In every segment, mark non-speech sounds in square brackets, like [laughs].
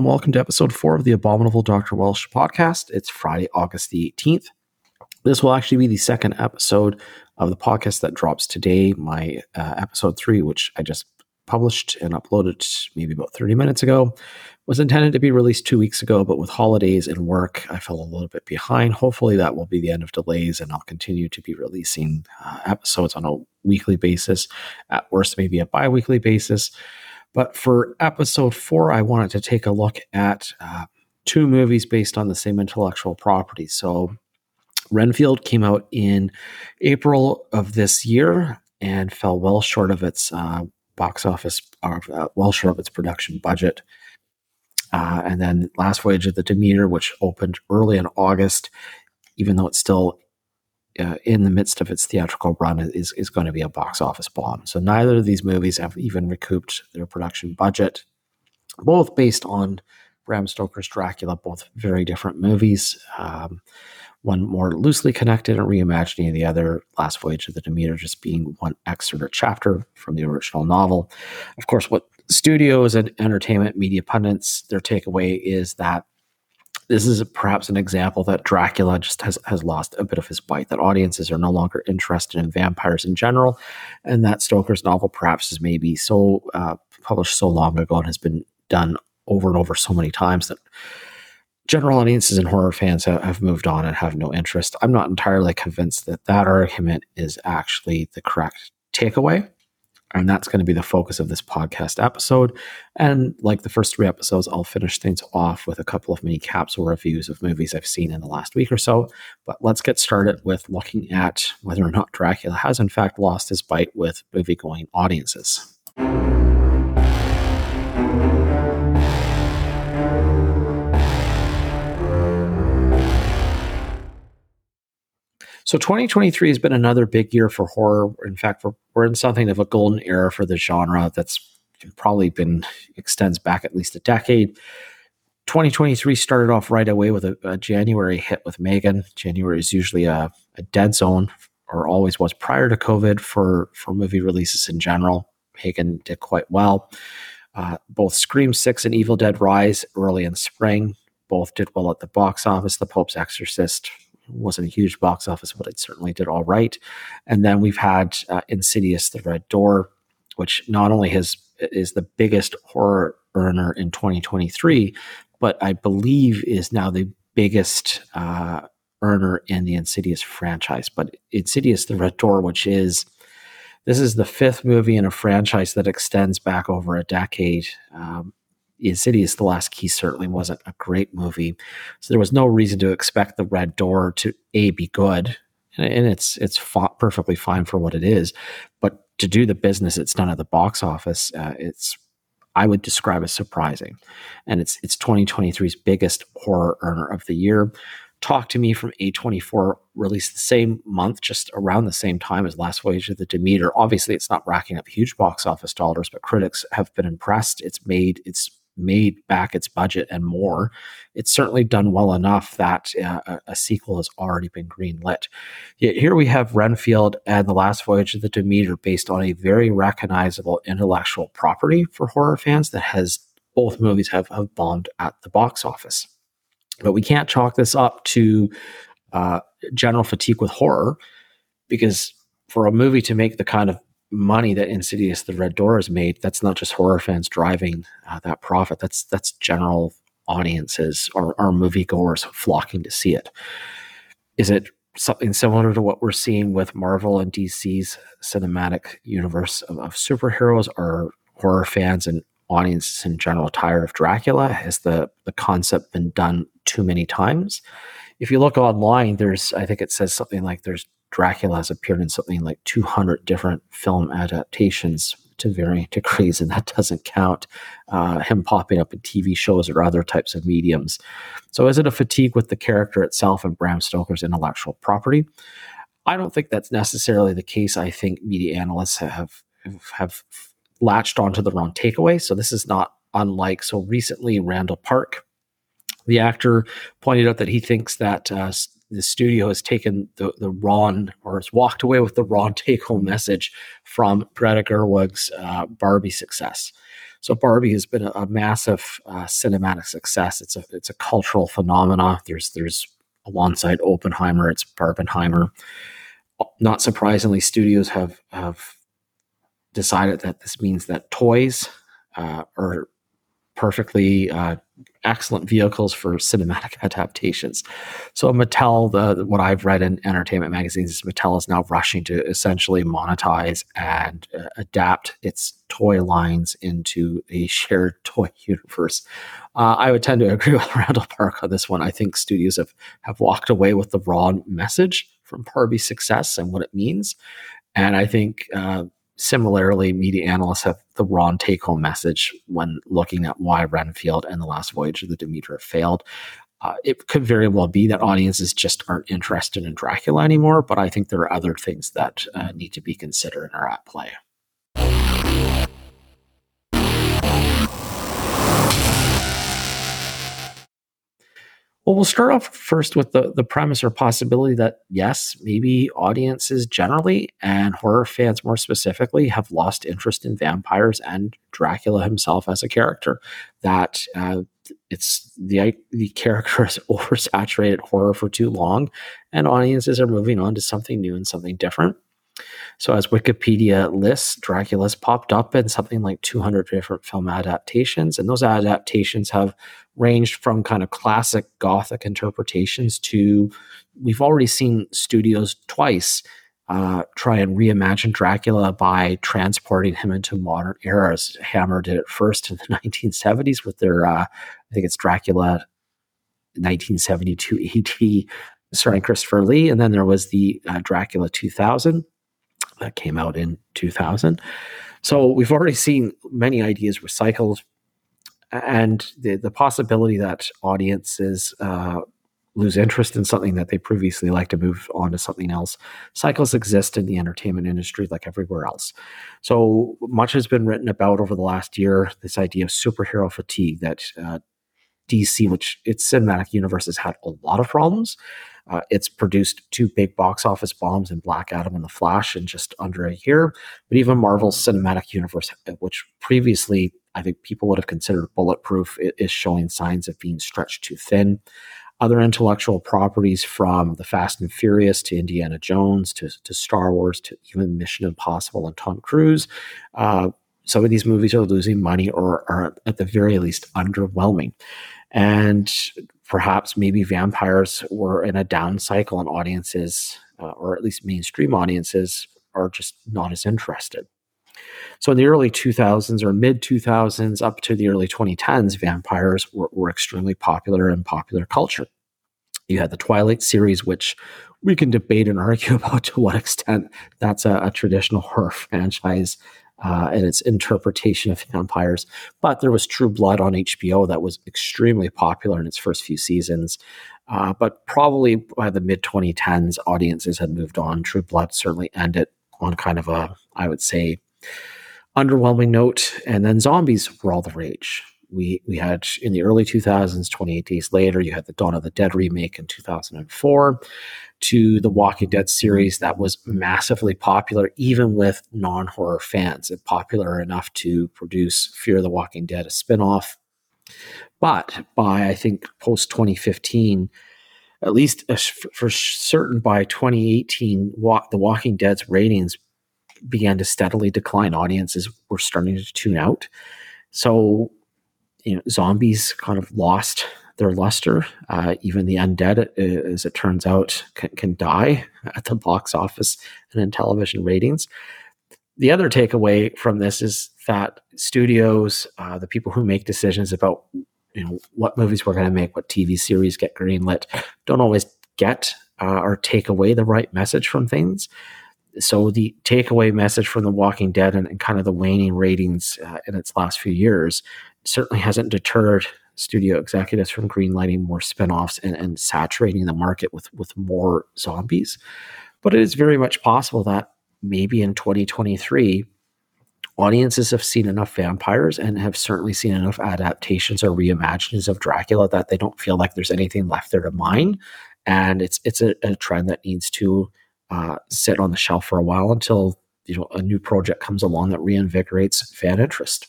And welcome to episode four of the Abominable Dr. Welsh podcast. It's Friday, August the 18th. This will actually be the second episode of the podcast that drops today, my uh, episode three, which I just published and uploaded maybe about 30 minutes ago. Was intended to be released two weeks ago, but with holidays and work, I fell a little bit behind. Hopefully, that will be the end of delays, and I'll continue to be releasing uh, episodes on a weekly basis, at worst, maybe a bi weekly basis. But for episode four, I wanted to take a look at uh, two movies based on the same intellectual property. So, Renfield came out in April of this year and fell well short of its uh, box office, or uh, well short of its production budget. Uh, and then Last Voyage of the Demeter, which opened early in August, even though it's still uh, in the midst of its theatrical run is, is going to be a box office bomb. So neither of these movies have even recouped their production budget, both based on Bram Stoker's Dracula, both very different movies. Um, one more loosely connected and reimagining the other, Last Voyage of the Demeter, just being one excerpt or chapter from the original novel. Of course, what studios and entertainment media pundits, their takeaway is that this is perhaps an example that Dracula just has, has lost a bit of his bite, that audiences are no longer interested in vampires in general, and that Stoker's novel perhaps is maybe so uh, published so long ago and has been done over and over so many times that general audiences and horror fans have, have moved on and have no interest. I'm not entirely convinced that that argument is actually the correct takeaway. And that's going to be the focus of this podcast episode. And like the first three episodes, I'll finish things off with a couple of mini capsule reviews of movies I've seen in the last week or so. But let's get started with looking at whether or not Dracula has, in fact, lost his bite with movie going audiences. So 2023 has been another big year for horror. In fact, we're, we're in something of a golden era for the genre that's probably been extends back at least a decade. 2023 started off right away with a, a January hit with Megan. January is usually a, a, dead zone, or always was prior to COVID for for movie releases in general. Megan did quite well. Uh, both Scream Six and Evil Dead Rise early in spring both did well at the box office. The Pope's Exorcist wasn't a huge box office, but it certainly did all right. And then we've had uh, Insidious: The Red Door, which not only has is the biggest horror earner in 2023, but I believe is now the biggest uh, earner in the Insidious franchise. But Insidious: The Red Door, which is this is the fifth movie in a franchise that extends back over a decade. Um, Insidious: The Last Key certainly wasn't a great movie, so there was no reason to expect The Red Door to a be good, and, it's it's fa- perfectly fine for what it is, but to do the business it's done at the box office, uh, it's I would describe as surprising, and it's it's 2023's biggest horror earner of the year. Talk to Me from A24 released the same month, just around the same time as Last Voyage of the Demeter. Obviously, it's not racking up huge box office dollars, but critics have been impressed. It's made its made back its budget and more, it's certainly done well enough that uh, a, sequel has already been greenlit. Yet here we have Renfield and The Last Voyage of the Demeter based on a very recognizable intellectual property for horror fans that has both movies have, have bombed at the box office. But we can't chalk this up to uh, general fatigue with horror because for a movie to make the kind of money that Insidious: The Red Door has made, that's not just horror fans driving uh, that profit. That's that's general audiences or, moviegoers flocking to see it. Is it something similar to what we're seeing with Marvel and DC's cinematic universe of, of superheroes? Are horror fans and audiences in general tired of Dracula? Has the the concept been done too many times? If you look online, there's I think it says something like there's Dracula has appeared in something like 200 different film adaptations to varying degrees, and that doesn't count uh, him popping up in TV shows or other types of mediums. So, is it a fatigue with the character itself and Bram Stoker's intellectual property? I don't think that's necessarily the case. I think media analysts have have latched onto the wrong takeaway. So this is not unlike so recently Randall Park, the actor, pointed out that he thinks that uh, the studio has taken the, the wrong or has walked away with the wrong [laughs] take home message from Greta Gerwig's uh, Barbie success. So Barbie has been a, a massive uh, cinematic success. It's a it's a cultural phenomena. There's there's alongside Oppenheimer, it's Barbenheimer. Not surprisingly, studios have have decided that this means that toys uh, are perfectly uh, excellent vehicles for cinematic [laughs] adaptations. So Mattel, the what I've read in entertainment magazines is Mattel is now rushing to essentially monetize and uh, adapt its toy lines into a [laughs] shared toy universe. Uh, I would tend to agree [laughs] with Randall Park on this one. I think studios have have walked away with the wrong message from Barbie's success and what it means, and I think uh, Similarly, media analysts have the wrong take home message when looking at why Renfield and The Last Voyage of the Demeter failed. Uh, it could very well be that audiences just aren't interested in Dracula anymore, but I think there are other things that uh, need to be considered and are at play. Well, we'll start off first with the, the premise or possibility that yes, maybe audiences generally and horror fans more specifically have lost interest in vampires and Dracula himself as a character. That uh, it's the the character [laughs] has oversaturated horror for too long, and audiences are moving on to something new and something different. So, as Wikipedia lists, Dracula's popped up in something like 200 different film adaptations, and those adaptations have ranged from kind of classic Gothic interpretations to we've already seen studios twice uh, try and reimagine Dracula by transporting him into modern eras. Hammer did it first in the [laughs] 1970s with their, uh, I think it's Dracula 1972 AD, starring Christopher Lee, and then there was the uh, Dracula 2000 that came out in 2000. So we've already seen many ideas recycled, and the the possibility that audiences uh, lose interest in something that they previously liked to move on to something else. Cycles exist in the entertainment industry like everywhere else. So much has been written about over the last year this idea of superhero fatigue that uh, DC, which its cinematic universe has had a lot of problems. Uh, it's produced two big box office bombs in Black Adam and The Flash in just under a year. But even Marvel's cinematic universe, uh, which previously I think people would have considered bulletproof, is showing signs of being stretched too thin. Other intellectual properties from The Fast and Furious to Indiana Jones to, to Star Wars to even Mission Impossible and Tom Cruise. Uh, some of these movies are losing money or are at the very least underwhelming. And perhaps maybe vampires were in a down cycle and audiences, uh, or at least mainstream audiences, are just not as interested. So in the early 2000s or mid 2000s up to the early 2010s, vampires were, were extremely popular in popular culture. You had the Twilight series, which we can debate and argue [laughs] about to what extent that's a, a traditional horror [laughs] franchise uh, and its interpretation of vampires. But there was True Blood on HBO that was extremely popular in its first few seasons. Uh, but probably by the mid 2010s, audiences had moved on. True Blood certainly ended on kind of a, I would say, underwhelming note. And then zombies were all the rage. We, we had in the early 2000s, 28 Days Later, you had the Dawn of the Dead remake in 2004 to the Walking Dead series that was massively popular, even with non horror fans, and popular enough to produce Fear the Walking Dead, a spinoff. But by, I think, post 2015, at least for certain by 2018, The Walking Dead's ratings began to steadily decline. Audiences were starting to tune out. So, you know, zombies kind of lost their luster. Uh, even the undead, uh, as it turns out, can, can, die at the box office and in television ratings. The other takeaway from this is that studios, uh, the people who make decisions about you know what movies we're going to make, what TV series get greenlit, don't always get uh, or take away the right message from things. So the takeaway message from The Walking Dead and, and kind of the waning ratings uh, in its last few years certainly hasn't deterred studio executives from greenlighting more spin-offs and, and saturating the market with with more zombies. But it is very much possible that maybe in 2023 audiences have seen enough vampires and have certainly seen enough adaptations or reimaginings of Dracula that they don't feel like there's anything left there to mine. And it's it's a, a trend that needs to uh, sit on the shelf for a while until you know a new project comes along that reinvigorates fan interest.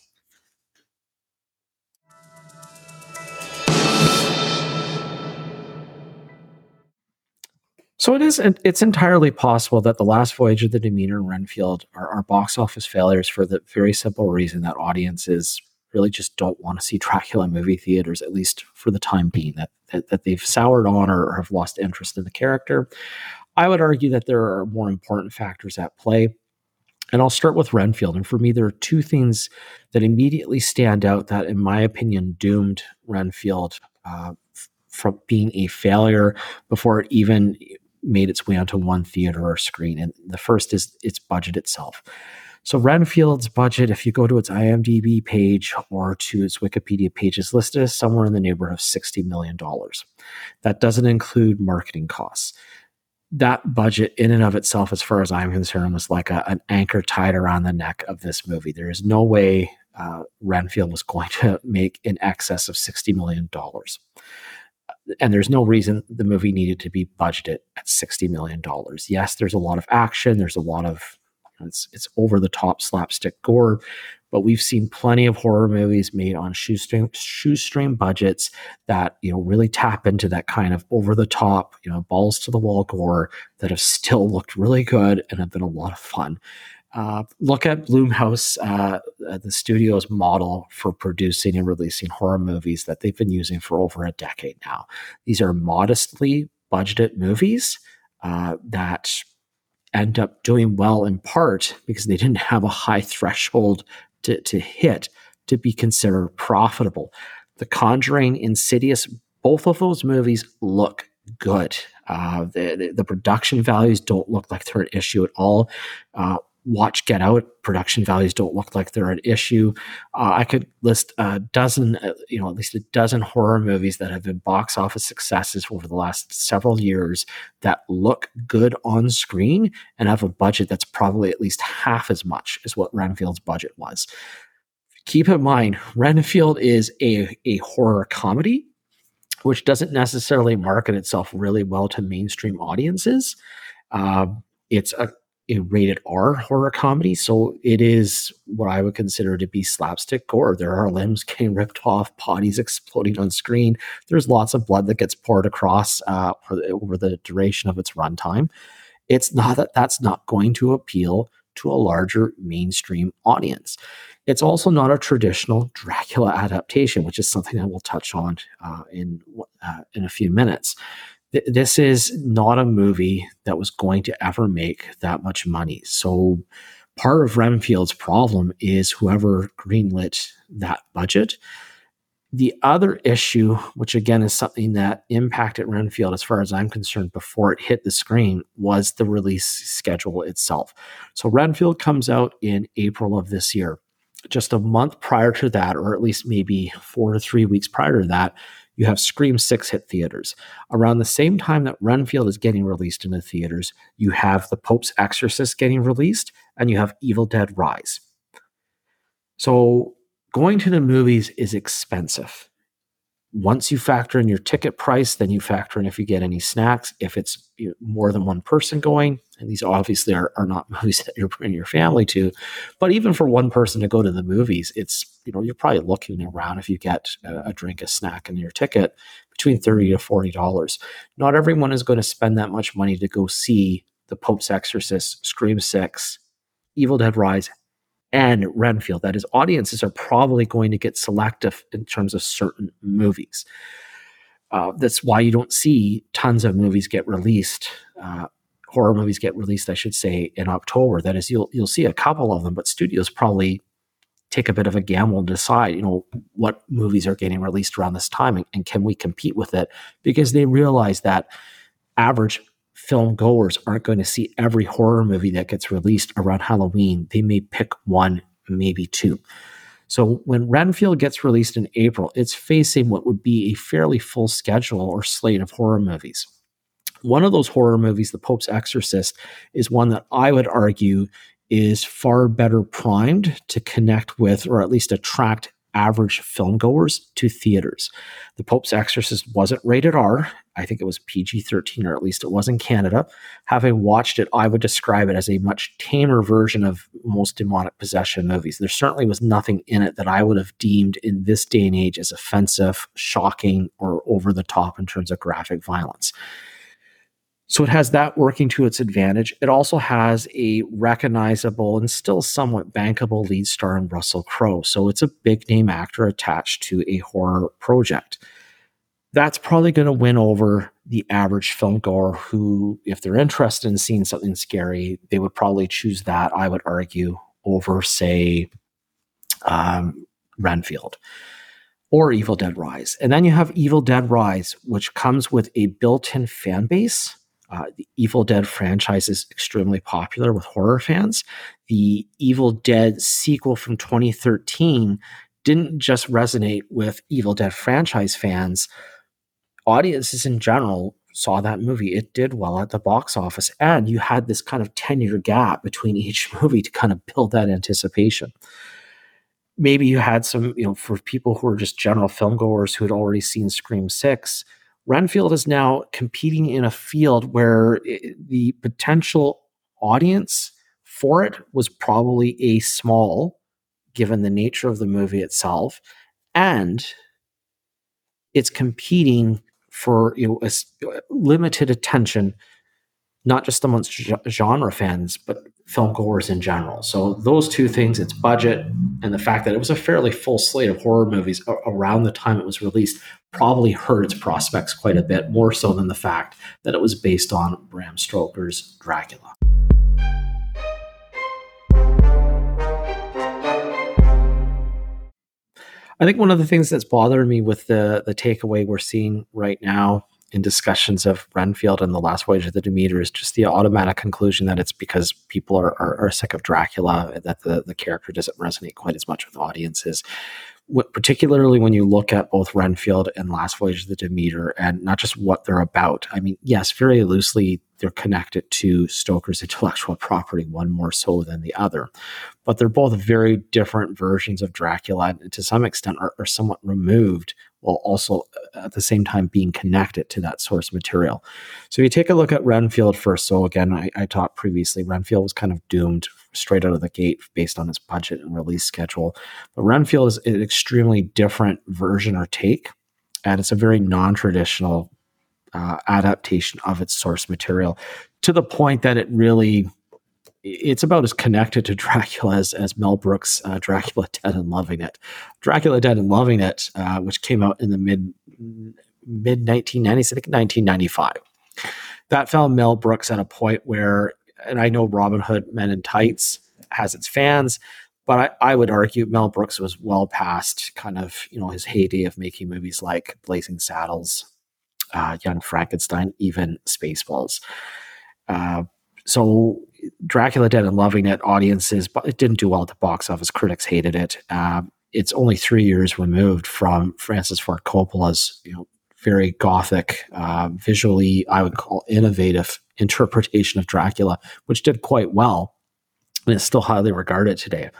So it is. It's entirely possible that the last voyage of the Demeter and Renfield are, are box office failures for the very simple reason that audiences really just don't want to see Dracula movie theaters, at least for the time being. That that, that they've soured on or, or have lost interest in the character. I would argue that there are more important factors at play. And I'll start with Renfield. And for me, there are two things that immediately stand out that, in my opinion, doomed Renfield uh, from being a failure before it even made its way onto one theater or screen. And the first is its budget itself. So Renfield's budget, if you go to its IMDb page or to its Wikipedia page, is listed as somewhere in the neighborhood of $60 million. That doesn't include marketing costs. That budget, in and of itself, as far as I'm concerned, was like a, an anchor tied around the neck of this movie. There is no way uh, Renfield was going to make in excess of $60 million and there's no reason the movie needed to be budgeted at $60 million. Yes, there's a lot of action, there's a lot of it's it's over the top slapstick gore, but we've seen plenty of horror movies made on shoestring shoestring budgets that you know really tap into that kind of over the top, you know, balls to the wall gore that have still looked really good and have been a lot of fun. Uh, look at Blumhouse, uh, uh, the studio's model for producing and releasing horror movies that they've been using for over a decade now. These are modestly budgeted movies uh, that end up doing well in part because they didn't have a high threshold to, to hit to be considered profitable. The Conjuring, Insidious, both of those movies look good. Uh, the, the, the, production values don't look like they're an issue at all. Uh, watch Get Out, production values don't look like they're an issue. Uh, I could list a dozen, uh, you know, at least a dozen horror movies that have been box office successes over the last several years that look good on screen and have a budget that's probably at least half as much as what Renfield's budget was. Keep in mind, Renfield is a, a horror comedy, which doesn't necessarily market itself really well to mainstream audiences. Uh, it's a a rated R horror comedy. So it is what I would consider to be slapstick gore. There are limbs [laughs] getting ripped off, bodies exploding on screen. There's lots of blood that gets poured across uh, over the duration of its runtime. It's not that that's not going to appeal to a larger mainstream audience. It's also not a traditional Dracula adaptation, which is something that we'll touch on uh, in uh, in a few minutes th- this is not a movie that was going to ever make that much money. So part of Renfield's problem is whoever greenlit that budget. The other issue, which again is something that impacted Renfield as far as I'm concerned before it hit the screen, was the release schedule itself. So Renfield comes out in April of this year. Just a month prior to that, or at least maybe four to three weeks prior to that, you have Scream 6 hit theaters. Around the same time that Renfield is getting released into theaters, you have The Pope's Exorcist getting released, and you have Evil Dead Rise. So going to the movies is expensive once you factor in your ticket price, then you factor in if you get any snacks, if it's more than one person going. And these obviously are, are not [laughs] movies that you're bringing your family to. But even for one person to go to the movies, it's, you know, you're probably looking around if you get a, a drink, a snack, and your ticket between 30 to $40. Not everyone is going to spend that much money to go see The Pope's Exorcist, Scream 6, Evil Dead Rise, and Renfield. That is, audiences are probably going to get selective in terms of certain movies. Uh, that's why you don't see tons of movies get released. Uh, horror movies get released, I should say, in October. That is, you'll you'll see a couple of them, but studios probably take a bit of a gamble and decide, you know, what movies are getting released around this time and, and can we compete with it? Because they realize that average film goers aren't going to see every horror movie that gets released around Halloween. They may pick one, maybe two. So when Renfield gets released in April, it's facing what would be a fairly full schedule or slate of horror movies. One of those horror movies, The Pope's Exorcist, is one that I would argue is far better primed to connect with or at least attract average film goers to theaters. The Pope's Exorcist wasn't rated R. I think it was PG 13, or at least it was in Canada. Having watched it, I would describe it as a much tamer version of most demonic possession movies. There certainly was nothing in it that I would have deemed in this day and age as offensive, shocking, or over the top in terms of graphic violence. So it has that working to its advantage. It also has a recognizable and still somewhat bankable lead star in Russell Crowe. So it's a big name actor attached to a horror project. That's probably going to win over the average film goer who, if they're interested in seeing something scary, they would probably choose that, I would argue, over, say, um, Renfield or Evil Dead Rise. And then you have Evil Dead Rise, which comes with a built in fan base uh, the Evil Dead franchise is extremely popular with horror fans. The Evil Dead sequel from 2013 didn't just resonate with Evil Dead franchise fans, audiences in general saw that movie. It did well at the box office. And you had this kind of 10 year gap between [laughs] each movie to kind of build that anticipation. Maybe you had some, you know, for people who are just general film goers who had already seen Scream 6, Renfield is now competing in a field where the potential audience for it was probably a small, given the nature of the movie itself, and it's competing for you know a limited attention, not just amongst genre fans, but film goers in general. So those two things, its budget and the fact that it was a fairly full slate of horror movies around the time it was released, probably hurt its prospects quite a bit, more so than the fact that it was based on Bram Stoker's Dracula. I think one of the things that's bothering me with the the takeaway we're seeing right now in discussions of Renfield and the Last Voyage of the Demeter is just the automatic conclusion that it's because people are, are, are sick of Dracula that the, the character doesn't resonate quite as much with audiences particularly when you look at both Renfield and Last Voyage of the Demeter, and not just what they're about. I mean, yes, very loosely they're connected to Stoker's intellectual property, one more so than the other, but they're both very different versions of Dracula, and to some extent are, are somewhat removed while also uh, at the same time being connected to that source material. So if you take a look at Renfield first. So again, I, I talked previously, Renfield was kind of doomed straight out of the gate based on its budget and release schedule. But Renfield is an extremely different version or take, and it's a very non-traditional uh, adaptation of its source material to the point that it really it's about as connected to [laughs] Dracula as, as Mel Brooks' uh, Dracula [laughs] Dead and Loving It. Dracula Dead and Loving It, uh, which came out in the mid mid 1990s, I think 1995. That found Mel Brooks at a point where, and I know Robin Hood Men in Tights has its fans, but I, I would argue Mel Brooks was well past kind of you know his heyday of making movies like Blazing Saddles, uh, Young Frankenstein, even Spaceballs. Uh, so Dracula Dead and loving it, audiences, but it didn't do well at the box office. Critics hated it. Uh, it's only three years removed from Francis Ford Coppola's, you know, very gothic, uh, visually, I would call innovative interpretation of Dracula, which did quite well and is still highly regarded today.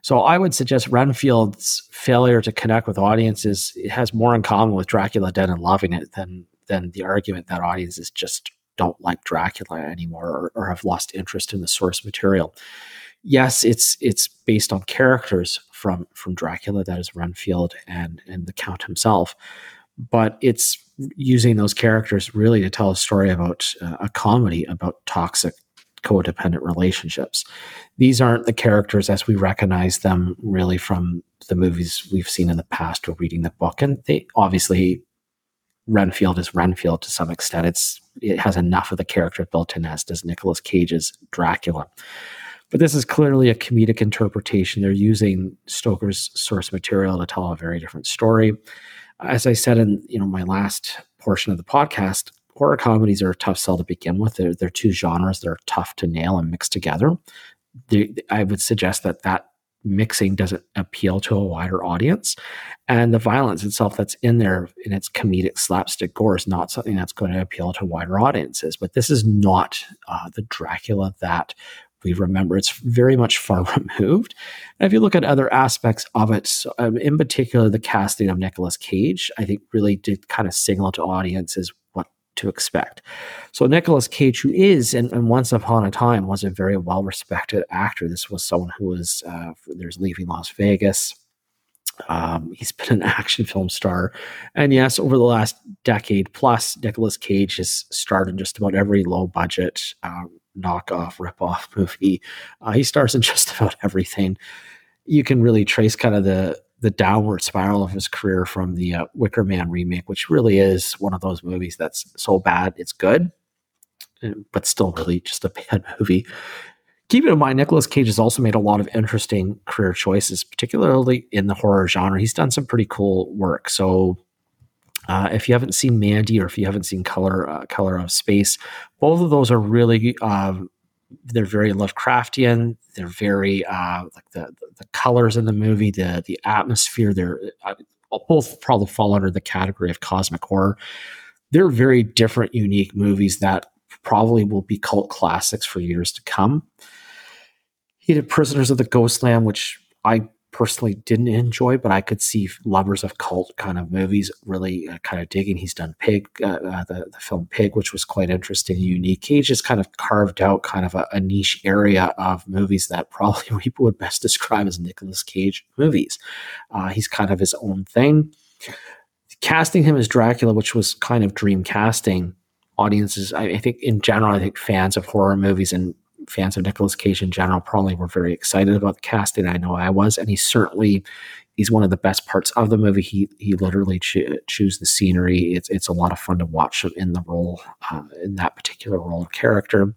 So I would suggest Renfield's failure to connect with audiences has more in common with Dracula Dead and Loving It than than the argument that audiences just don't like Dracula anymore or, or have lost interest in the source material. Yes, it's it's based on characters from from Dracula, that is Renfield and and the Count himself, but it's using those characters really to tell a story about uh, a comedy about toxic codependent relationships. These aren't the characters as we recognize them really from the movies we've seen in the past or reading the book. And they obviously Renfield is Renfield to some extent. It's it has enough of the character built in as does Nicolas Cage's Dracula. But this is clearly a comedic interpretation. They're using Stoker's source material to tell a very different story. As I said in you know my last portion of the podcast, horror comedies are a tough sell to begin with. They're, they're two genres that are tough to nail and mix together. They, I would suggest that that mixing doesn't appeal to a wider audience. And the violence itself that's in there in its comedic slapstick gore is not something that's going to appeal to wider audiences. But this is not uh, the Dracula that we remember. It's very much far [laughs] removed. And if you look at other aspects of it, um, in particular, the casting of Nicolas Cage, I think really did kind of signal to audiences to expect. So Nicolas Cage, who is and, and, once upon a time was a very well respected actor. This was someone who was uh, there's leaving Las Vegas. Um, he's been an [laughs] action film star. And yes, over the last decade plus, Nicolas Cage has starred in just about every low budget uh, knockoff, ripoff [laughs] movie. Uh, he stars in just about everything. You can really trace kind of the the downward spiral of his career from the uh, Wicker Man remake, which really is one of those movies that's so bad it's good, but still really just a [laughs] bad movie. Keep in mind, Nicolas Cage has also made a lot of interesting career choices, particularly in the horror genre. He's done some pretty cool work. So, uh, if you haven't seen Mandy or if you haven't seen Color uh, Color of Space, both of those are really um, they're very Lovecraftian. They're very uh, like the the colors in the movie, the the atmosphere. They're uh, both probably fall under the category of cosmic horror. They're very different, unique movies that probably will be cult classics for years to come. He did Prisoners of the Ghostland, which I personally didn't enjoy, but I could see lovers of cult kind of movies really uh, kind of digging. He's done Pig, uh, uh, the, the film Pig, which was quite interesting and unique. Cage has kind of carved out kind of a, a, niche area of movies that probably [laughs] people would best describe as Nicolas Cage movies. Uh, he's kind of his own thing. Casting him as Dracula, which was kind of dream casting, audiences, I, I think in general, I think fans of horror movies and fans of Nicolas Cage in general probably were very excited about the casting. I know I was, and he certainly he's one of the best parts of the movie. He he literally chews the scenery. It's it's a lot of fun to watch him in the role uh, in that particular role of character.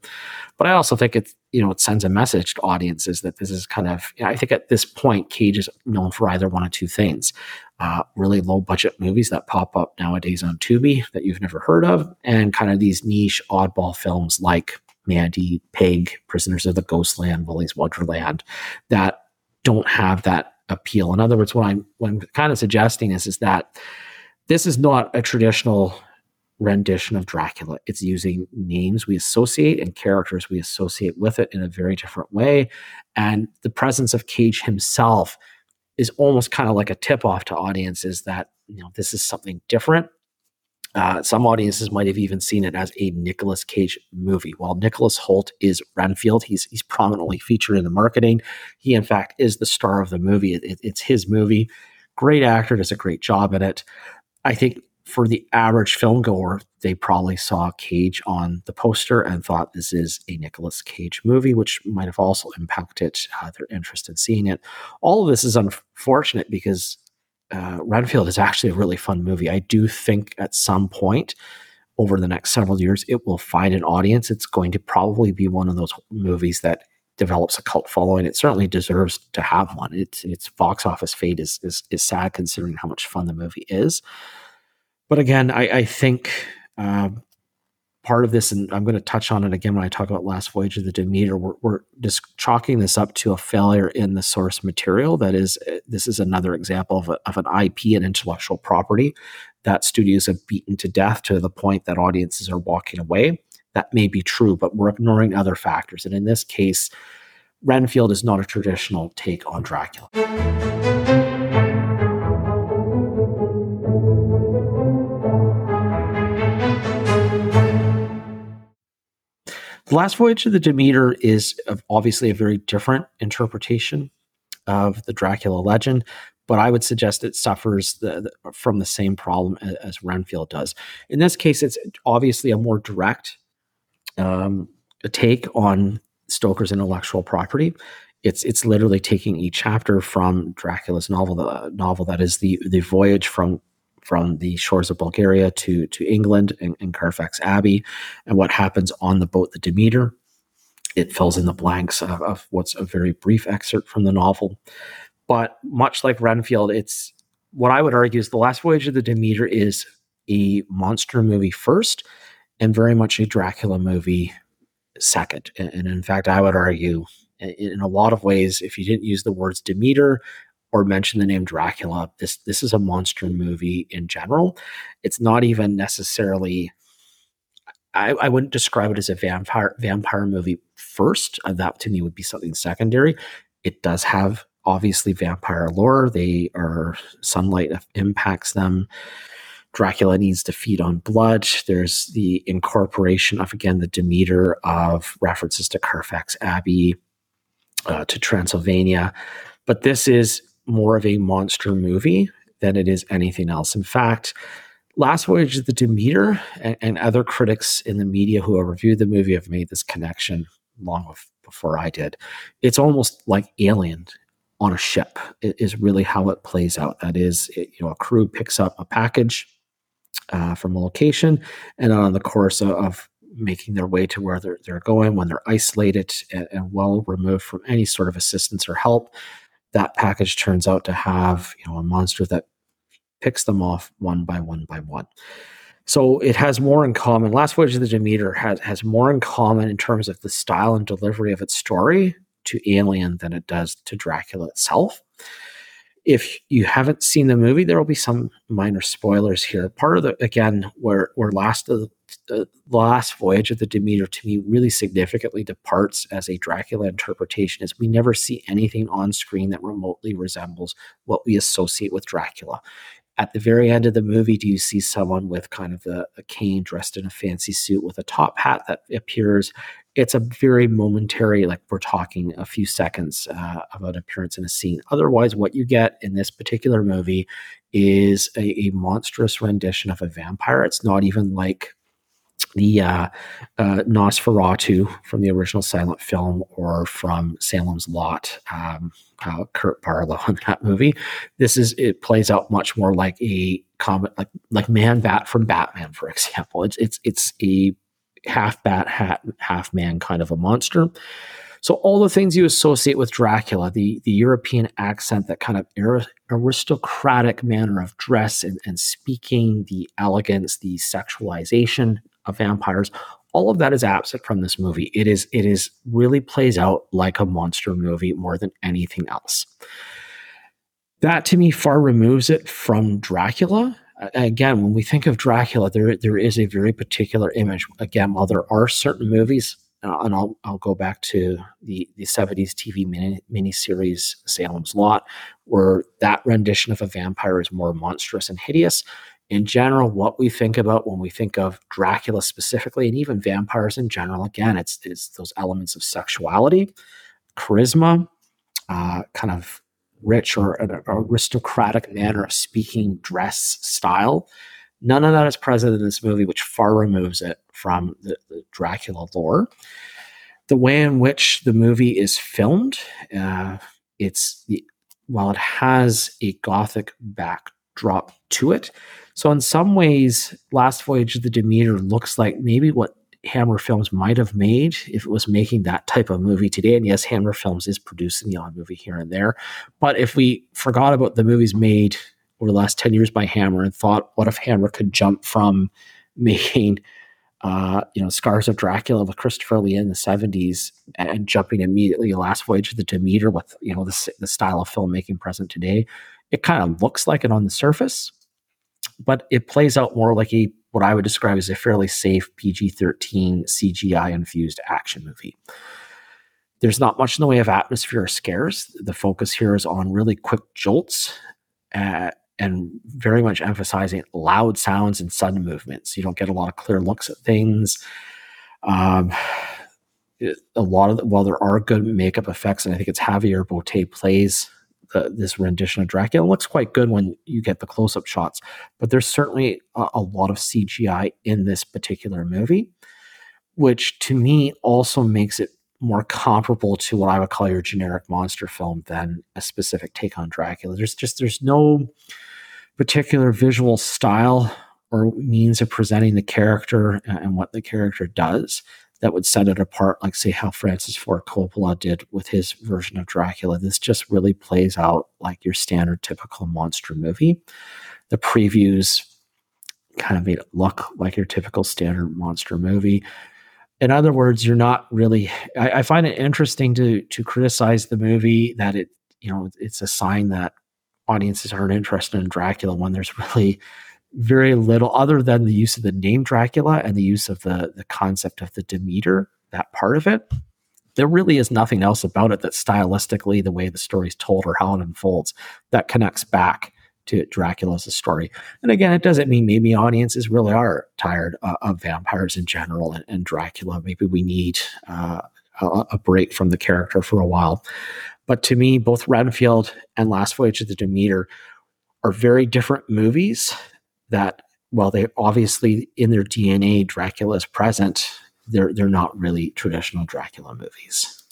But I also think it's you know it sends a message to audiences that this is kind of you know, I think at this point Cage is known for either one of two things. Uh, really low budget movies that pop up nowadays on Tubi that you've never heard of, and kind of these niche oddball films like Mandy, Pig, Prisoners of the Ghostland, Willy's Wonderland, that don't have that appeal. In other words, what I'm what I'm kind of suggesting is is that this is not a traditional rendition of Dracula. It's using names we associate and characters we associate with it in a very different way. And the presence of Cage himself is almost kind of like a tip off to audiences that you know this is something different uh, some audiences might have even seen it as a Nicolas Cage movie. While Nicholas Hoult is Renfield, he's he's prominently featured in the marketing. He, in fact, is the star of the movie. It, it's his movie. Great actor, does a great job in it. I think for the average film goer, they probably saw Cage on the poster and thought this is a Nicolas Cage movie, which might have also impacted uh, their interest in seeing it. All of this is unfortunate because uh, Renfield is actually a really fun movie. I do think at some point over the next several years, it will find an audience. It's going to probably be one of those movies that develops a cult following. It certainly deserves to have one. Its its box office fate is is, is sad considering how much fun the movie is. But again, I, I think uh, part of this, and I'm going to touch on it again when I talk about Last Voyage of the Demeter, we're, we're just chalking this up to a failure in the source material. That is, this is another example of, a, of an IP and intellectual property that studios have beaten to death to the point that audiences are walking away. That may be true, but we're ignoring other factors. And in this case, Renfield is not a traditional take on Dracula. The Last Voyage of the Demeter is obviously a very different interpretation of the Dracula legend, but I would suggest it suffers the, the, from the same problem as, as, Renfield does. In this case, it's obviously a more direct um, take on Stoker's intellectual property. It's it's literally taking a chapter from Dracula's novel, the novel that is the the voyage from from the shores of Bulgaria to to England and, Carfax Abbey, and what happens on the boat, the Demeter. It fills in the blanks of, of what's a very brief excerpt from the novel. But much like Renfield, it's what I would argue is the last voyage of the Demeter is a monster movie first, and very much a Dracula movie second. And in fact, I would argue in a lot of ways, if you didn't use the words Demeter or mention the name Dracula. This this is a monster movie in general. It's not even necessarily. I, I wouldn't describe it as a vampire vampire movie first. Uh, that to me would be something secondary. It does have obviously vampire lore. They are sunlight impacts them. Dracula needs to feed on blood. There's the incorporation of again the Demeter of references to Carfax Abbey, uh, to Transylvania, but this is more of a monster movie than it is anything else. In fact, Last Voyage of the Demeter and, and other critics in the media who have reviewed the movie have made this connection long before I did. It's almost like Alien on a ship is really how it plays out. That is, it, you know, a crew picks up a package uh, from a location, and on the course of, of, making their way to where they're, they're going, when they're isolated and, and well removed from any sort of assistance or help, that package turns out to have you know a monster that picks them off one by one by one. So it has more in common. Last Voyage of the Demeter has has more in common in terms of the style and delivery of its story to Alien than it does to Dracula itself. If you haven't seen the movie, there will be some minor spoilers here. Part of the again, where where last of the, last voyage of the Demeter to me really significantly departs as a Dracula interpretation is we never see anything on screen that remotely resembles what we associate with Dracula at the very end of the movie, do you see someone with kind of a, a, cane dressed in a fancy suit with a top hat that appears? It's a very momentary, like we're talking a few seconds uh, of an appearance in a scene. Otherwise, what you get in this particular movie is a, a monstrous rendition of a vampire. It's not even like the uh, uh, Nosferatu from the original silent film or from Salem's Lot, um, uh, Kurt Barlow in that movie. This is it plays out much more like a comic, like like Man Bat from Batman, for example. It's it's it's a half bat, half half man kind of a monster. So all the things you associate with Dracula, the the European accent, that kind of aristocratic manner of dress and, and speaking, the elegance, the sexualization of vampires, all of that is absent from this movie. It is it is really plays out like a monster movie more than anything else. That to me far removes it from Dracula. Again, when we think of Dracula, there there is a very particular image. Again, while there are certain movies uh, and I'll I'll go back to the the 70s TV mini miniseries Salem's Lot, where that rendition of a vampire is more monstrous and hideous. In general, what we think about when we think of Dracula specifically, and even vampires in general, again, it's, it's those elements of sexuality, charisma, uh, kind of rich or aristocratic manner of speaking, dress, style. None of that is present in this movie, which far removes it from the, the Dracula lore. The way in which the movie is filmed, uh, it's while it has a gothic backdrop to it. So in some ways, Last Voyage of the Demeter looks like maybe what Hammer Films might have made if it was making that type of movie today. And yes, Hammer Films is producing the odd movie here and there. But if we forgot about the movies made over the last 10 years by Hammer and thought, what if Hammer could jump from [laughs] making, uh, you know, Scars of Dracula with Christopher Lee in the 70s and jumping immediately Last Voyage of the Demeter with, you know, the, the style of filmmaking present today? It kind of looks like it on the surface, but it plays out more like a what I would describe as a fairly safe PG-13 CGI infused action movie. There's not much in the way of atmosphere or scares. The focus here is on really quick jolts uh, and very much emphasizing loud sounds and sudden movements. You don't get a lot of clear looks at things. Um, a lot of the, while there are good makeup effects, and I think it's Javier Botet plays the, this rendition of Dracula. It looks quite good when you get the close up shots, but there's certainly a, a lot of CGI in this particular movie, which to me also makes it more comparable to what I would call your generic monster film than a specific take on Dracula. There's just there's no particular visual style or means of presenting the character and what the character does that would set it apart, like say how Francis Ford Coppola did with his version of Dracula. This just really plays out like your standard typical monster movie. The previews kind of made it look like your typical standard monster movie. In other words, you're not really. I, I find it interesting to to criticize the movie that it you know it's a sign that audiences aren't interested in Dracula when there's [laughs] really very little other than the use of the name Dracula and the use of the the concept of the Demeter, that part of it. There really is nothing else about it that stylistically, the way the story is told or how it unfolds, that connects back to Dracula as a story. And again, it doesn't mean maybe audiences really are tired uh, of vampires in general and, and Dracula. Maybe we need uh, a, a break from the character for a while. But to me, both Renfield and Last Voyage of the Demeter are very different movies that, while they obviously in their DNA, Dracula is present, they're, they're not really traditional Dracula movies.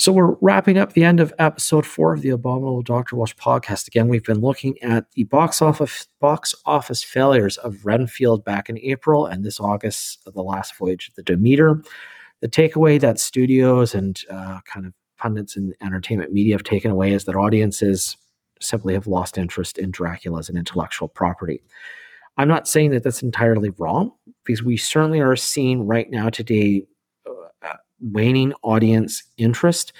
So we're wrapping up the end of episode four of the Abominable Doctor Walsh podcast. Again, we've been looking at the box office box office failures of Renfield back in April and this August, the last voyage of the Demeter. The takeaway that studios and uh, kind of pundits and entertainment media have taken away is that audiences simply have lost interest in Dracula as an intellectual property. I'm not saying that that's entirely wrong because we certainly are seeing right now today waning audience interest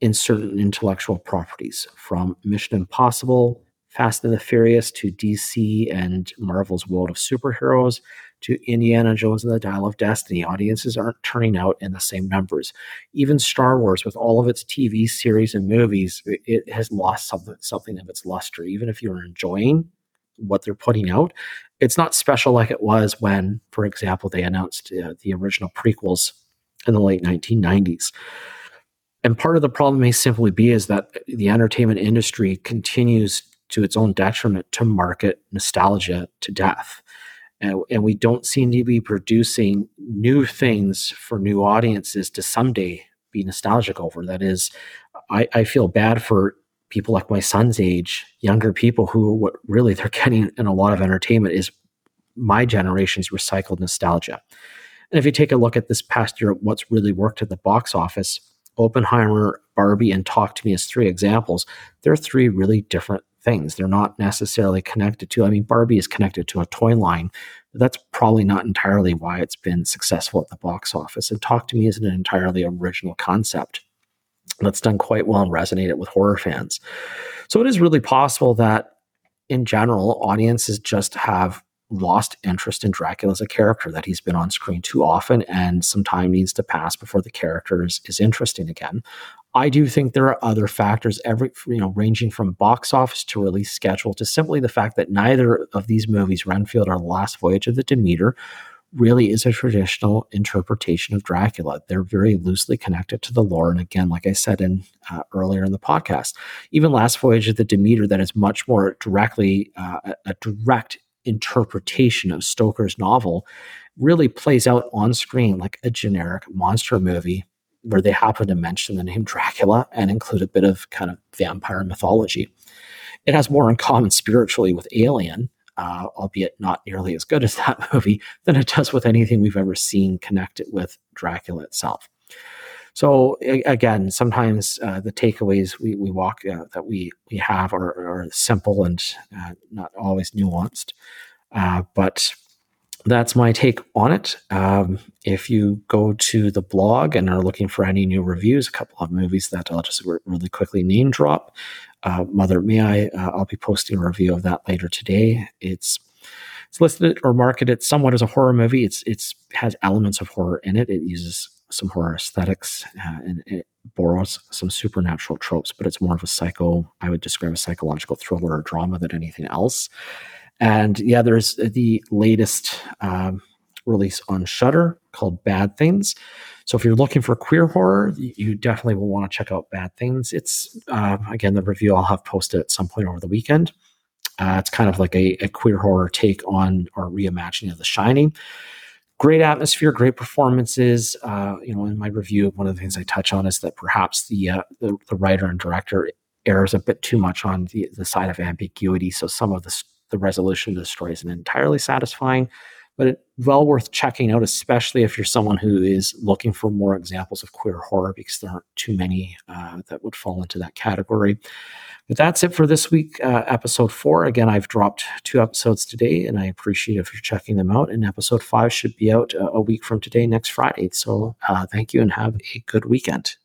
in certain intellectual properties from Mission Impossible, Fast and the Furious to DC and Marvel's World of Superheroes to Indiana Jones and the Dial of Destiny. Audiences aren't turning out in the same numbers. Even Star Wars, with all of its TV series and movies, it has lost something, something of its luster. Even if you're enjoying what they're putting out, it's not special like it was when, for example, they announced uh, the original prequels in the late 1990s. And part of the problem may simply be is that the entertainment industry continues to its own detriment to market nostalgia to death. And, and we don't seem to be producing new things for new audiences to someday be nostalgic over. That is, I, I feel bad for people like my son's age, younger people who what really they're getting in a lot of entertainment is my generation's recycled nostalgia. And if you take a look at this past year, what's really worked at the box office, Oppenheimer, Barbie, and Talk to Me as three examples. They're three really different things. They're not necessarily connected to, I mean, Barbie is connected to a toy line, but that's probably not entirely why it's been successful at the box office. And Talk to Me isn't an entirely original concept that's done quite well and resonated with horror fans. So it is really possible that in general, audiences just have lost interest in Dracula as a character, that he's been on screen too often and some time needs to pass before the character is, is interesting again. I do think there are other factors, every you know, ranging from box office to release schedule to simply the fact that neither of these movies, Renfield or Last Voyage of the Demeter, really is a traditional interpretation of Dracula. They're very loosely connected to the lore, and again, like I said in uh, earlier in the podcast, even Last Voyage of the Demeter, that is much more directly uh, a direct interpretation of Stoker's novel really plays out on screen like a generic monster movie where they happen to mention the name Dracula and include a bit of kind of vampire mythology. It has more in common spiritually with Alien, uh, albeit not nearly as good as [laughs] that movie, than it does with anything we've ever seen connected with Dracula itself. So again, sometimes uh, the takeaways we, we walk uh, that we we have are, are simple and uh, not always nuanced, uh, but that's my take on it. Um, if you go to the blog and are looking for any new reviews, a couple of movies that I'll just really quickly name drop. Uh, Mother May I, uh, I'll be posting a review of that later today. It's it's listed or marketed somewhat as a horror movie. It's it's has elements of horror in it. It uses some horror aesthetics uh, and it borrows some supernatural tropes, but it's more of a psycho, I would describe a psychological thriller or drama than anything else. And yeah, there's the latest um, release on Shudder called Bad Things. So if you're looking for queer horror, you definitely will want to check out Bad Things. It's uh, again the review I'll have posted at some point over the weekend. Uh, it's kind of like a, a, queer horror take on or reimagining of The Shining great atmosphere, great performances. Uh, you know, in my review, one of the things I touch on is that perhaps the uh, the, the, writer and director errs a bit too much on the, the side of ambiguity. So some of the the resolution of the story isn't entirely satisfying, but it, well worth checking out, especially if you're someone who is looking for more examples of queer horror, because there aren't too many uh, that would fall into that category. But that's it for this week, uh, episode four. Again, I've dropped two episodes today, and I appreciate if you're checking them out. And episode five should be out uh, a week from today, next Friday. So uh, thank you and have a good weekend.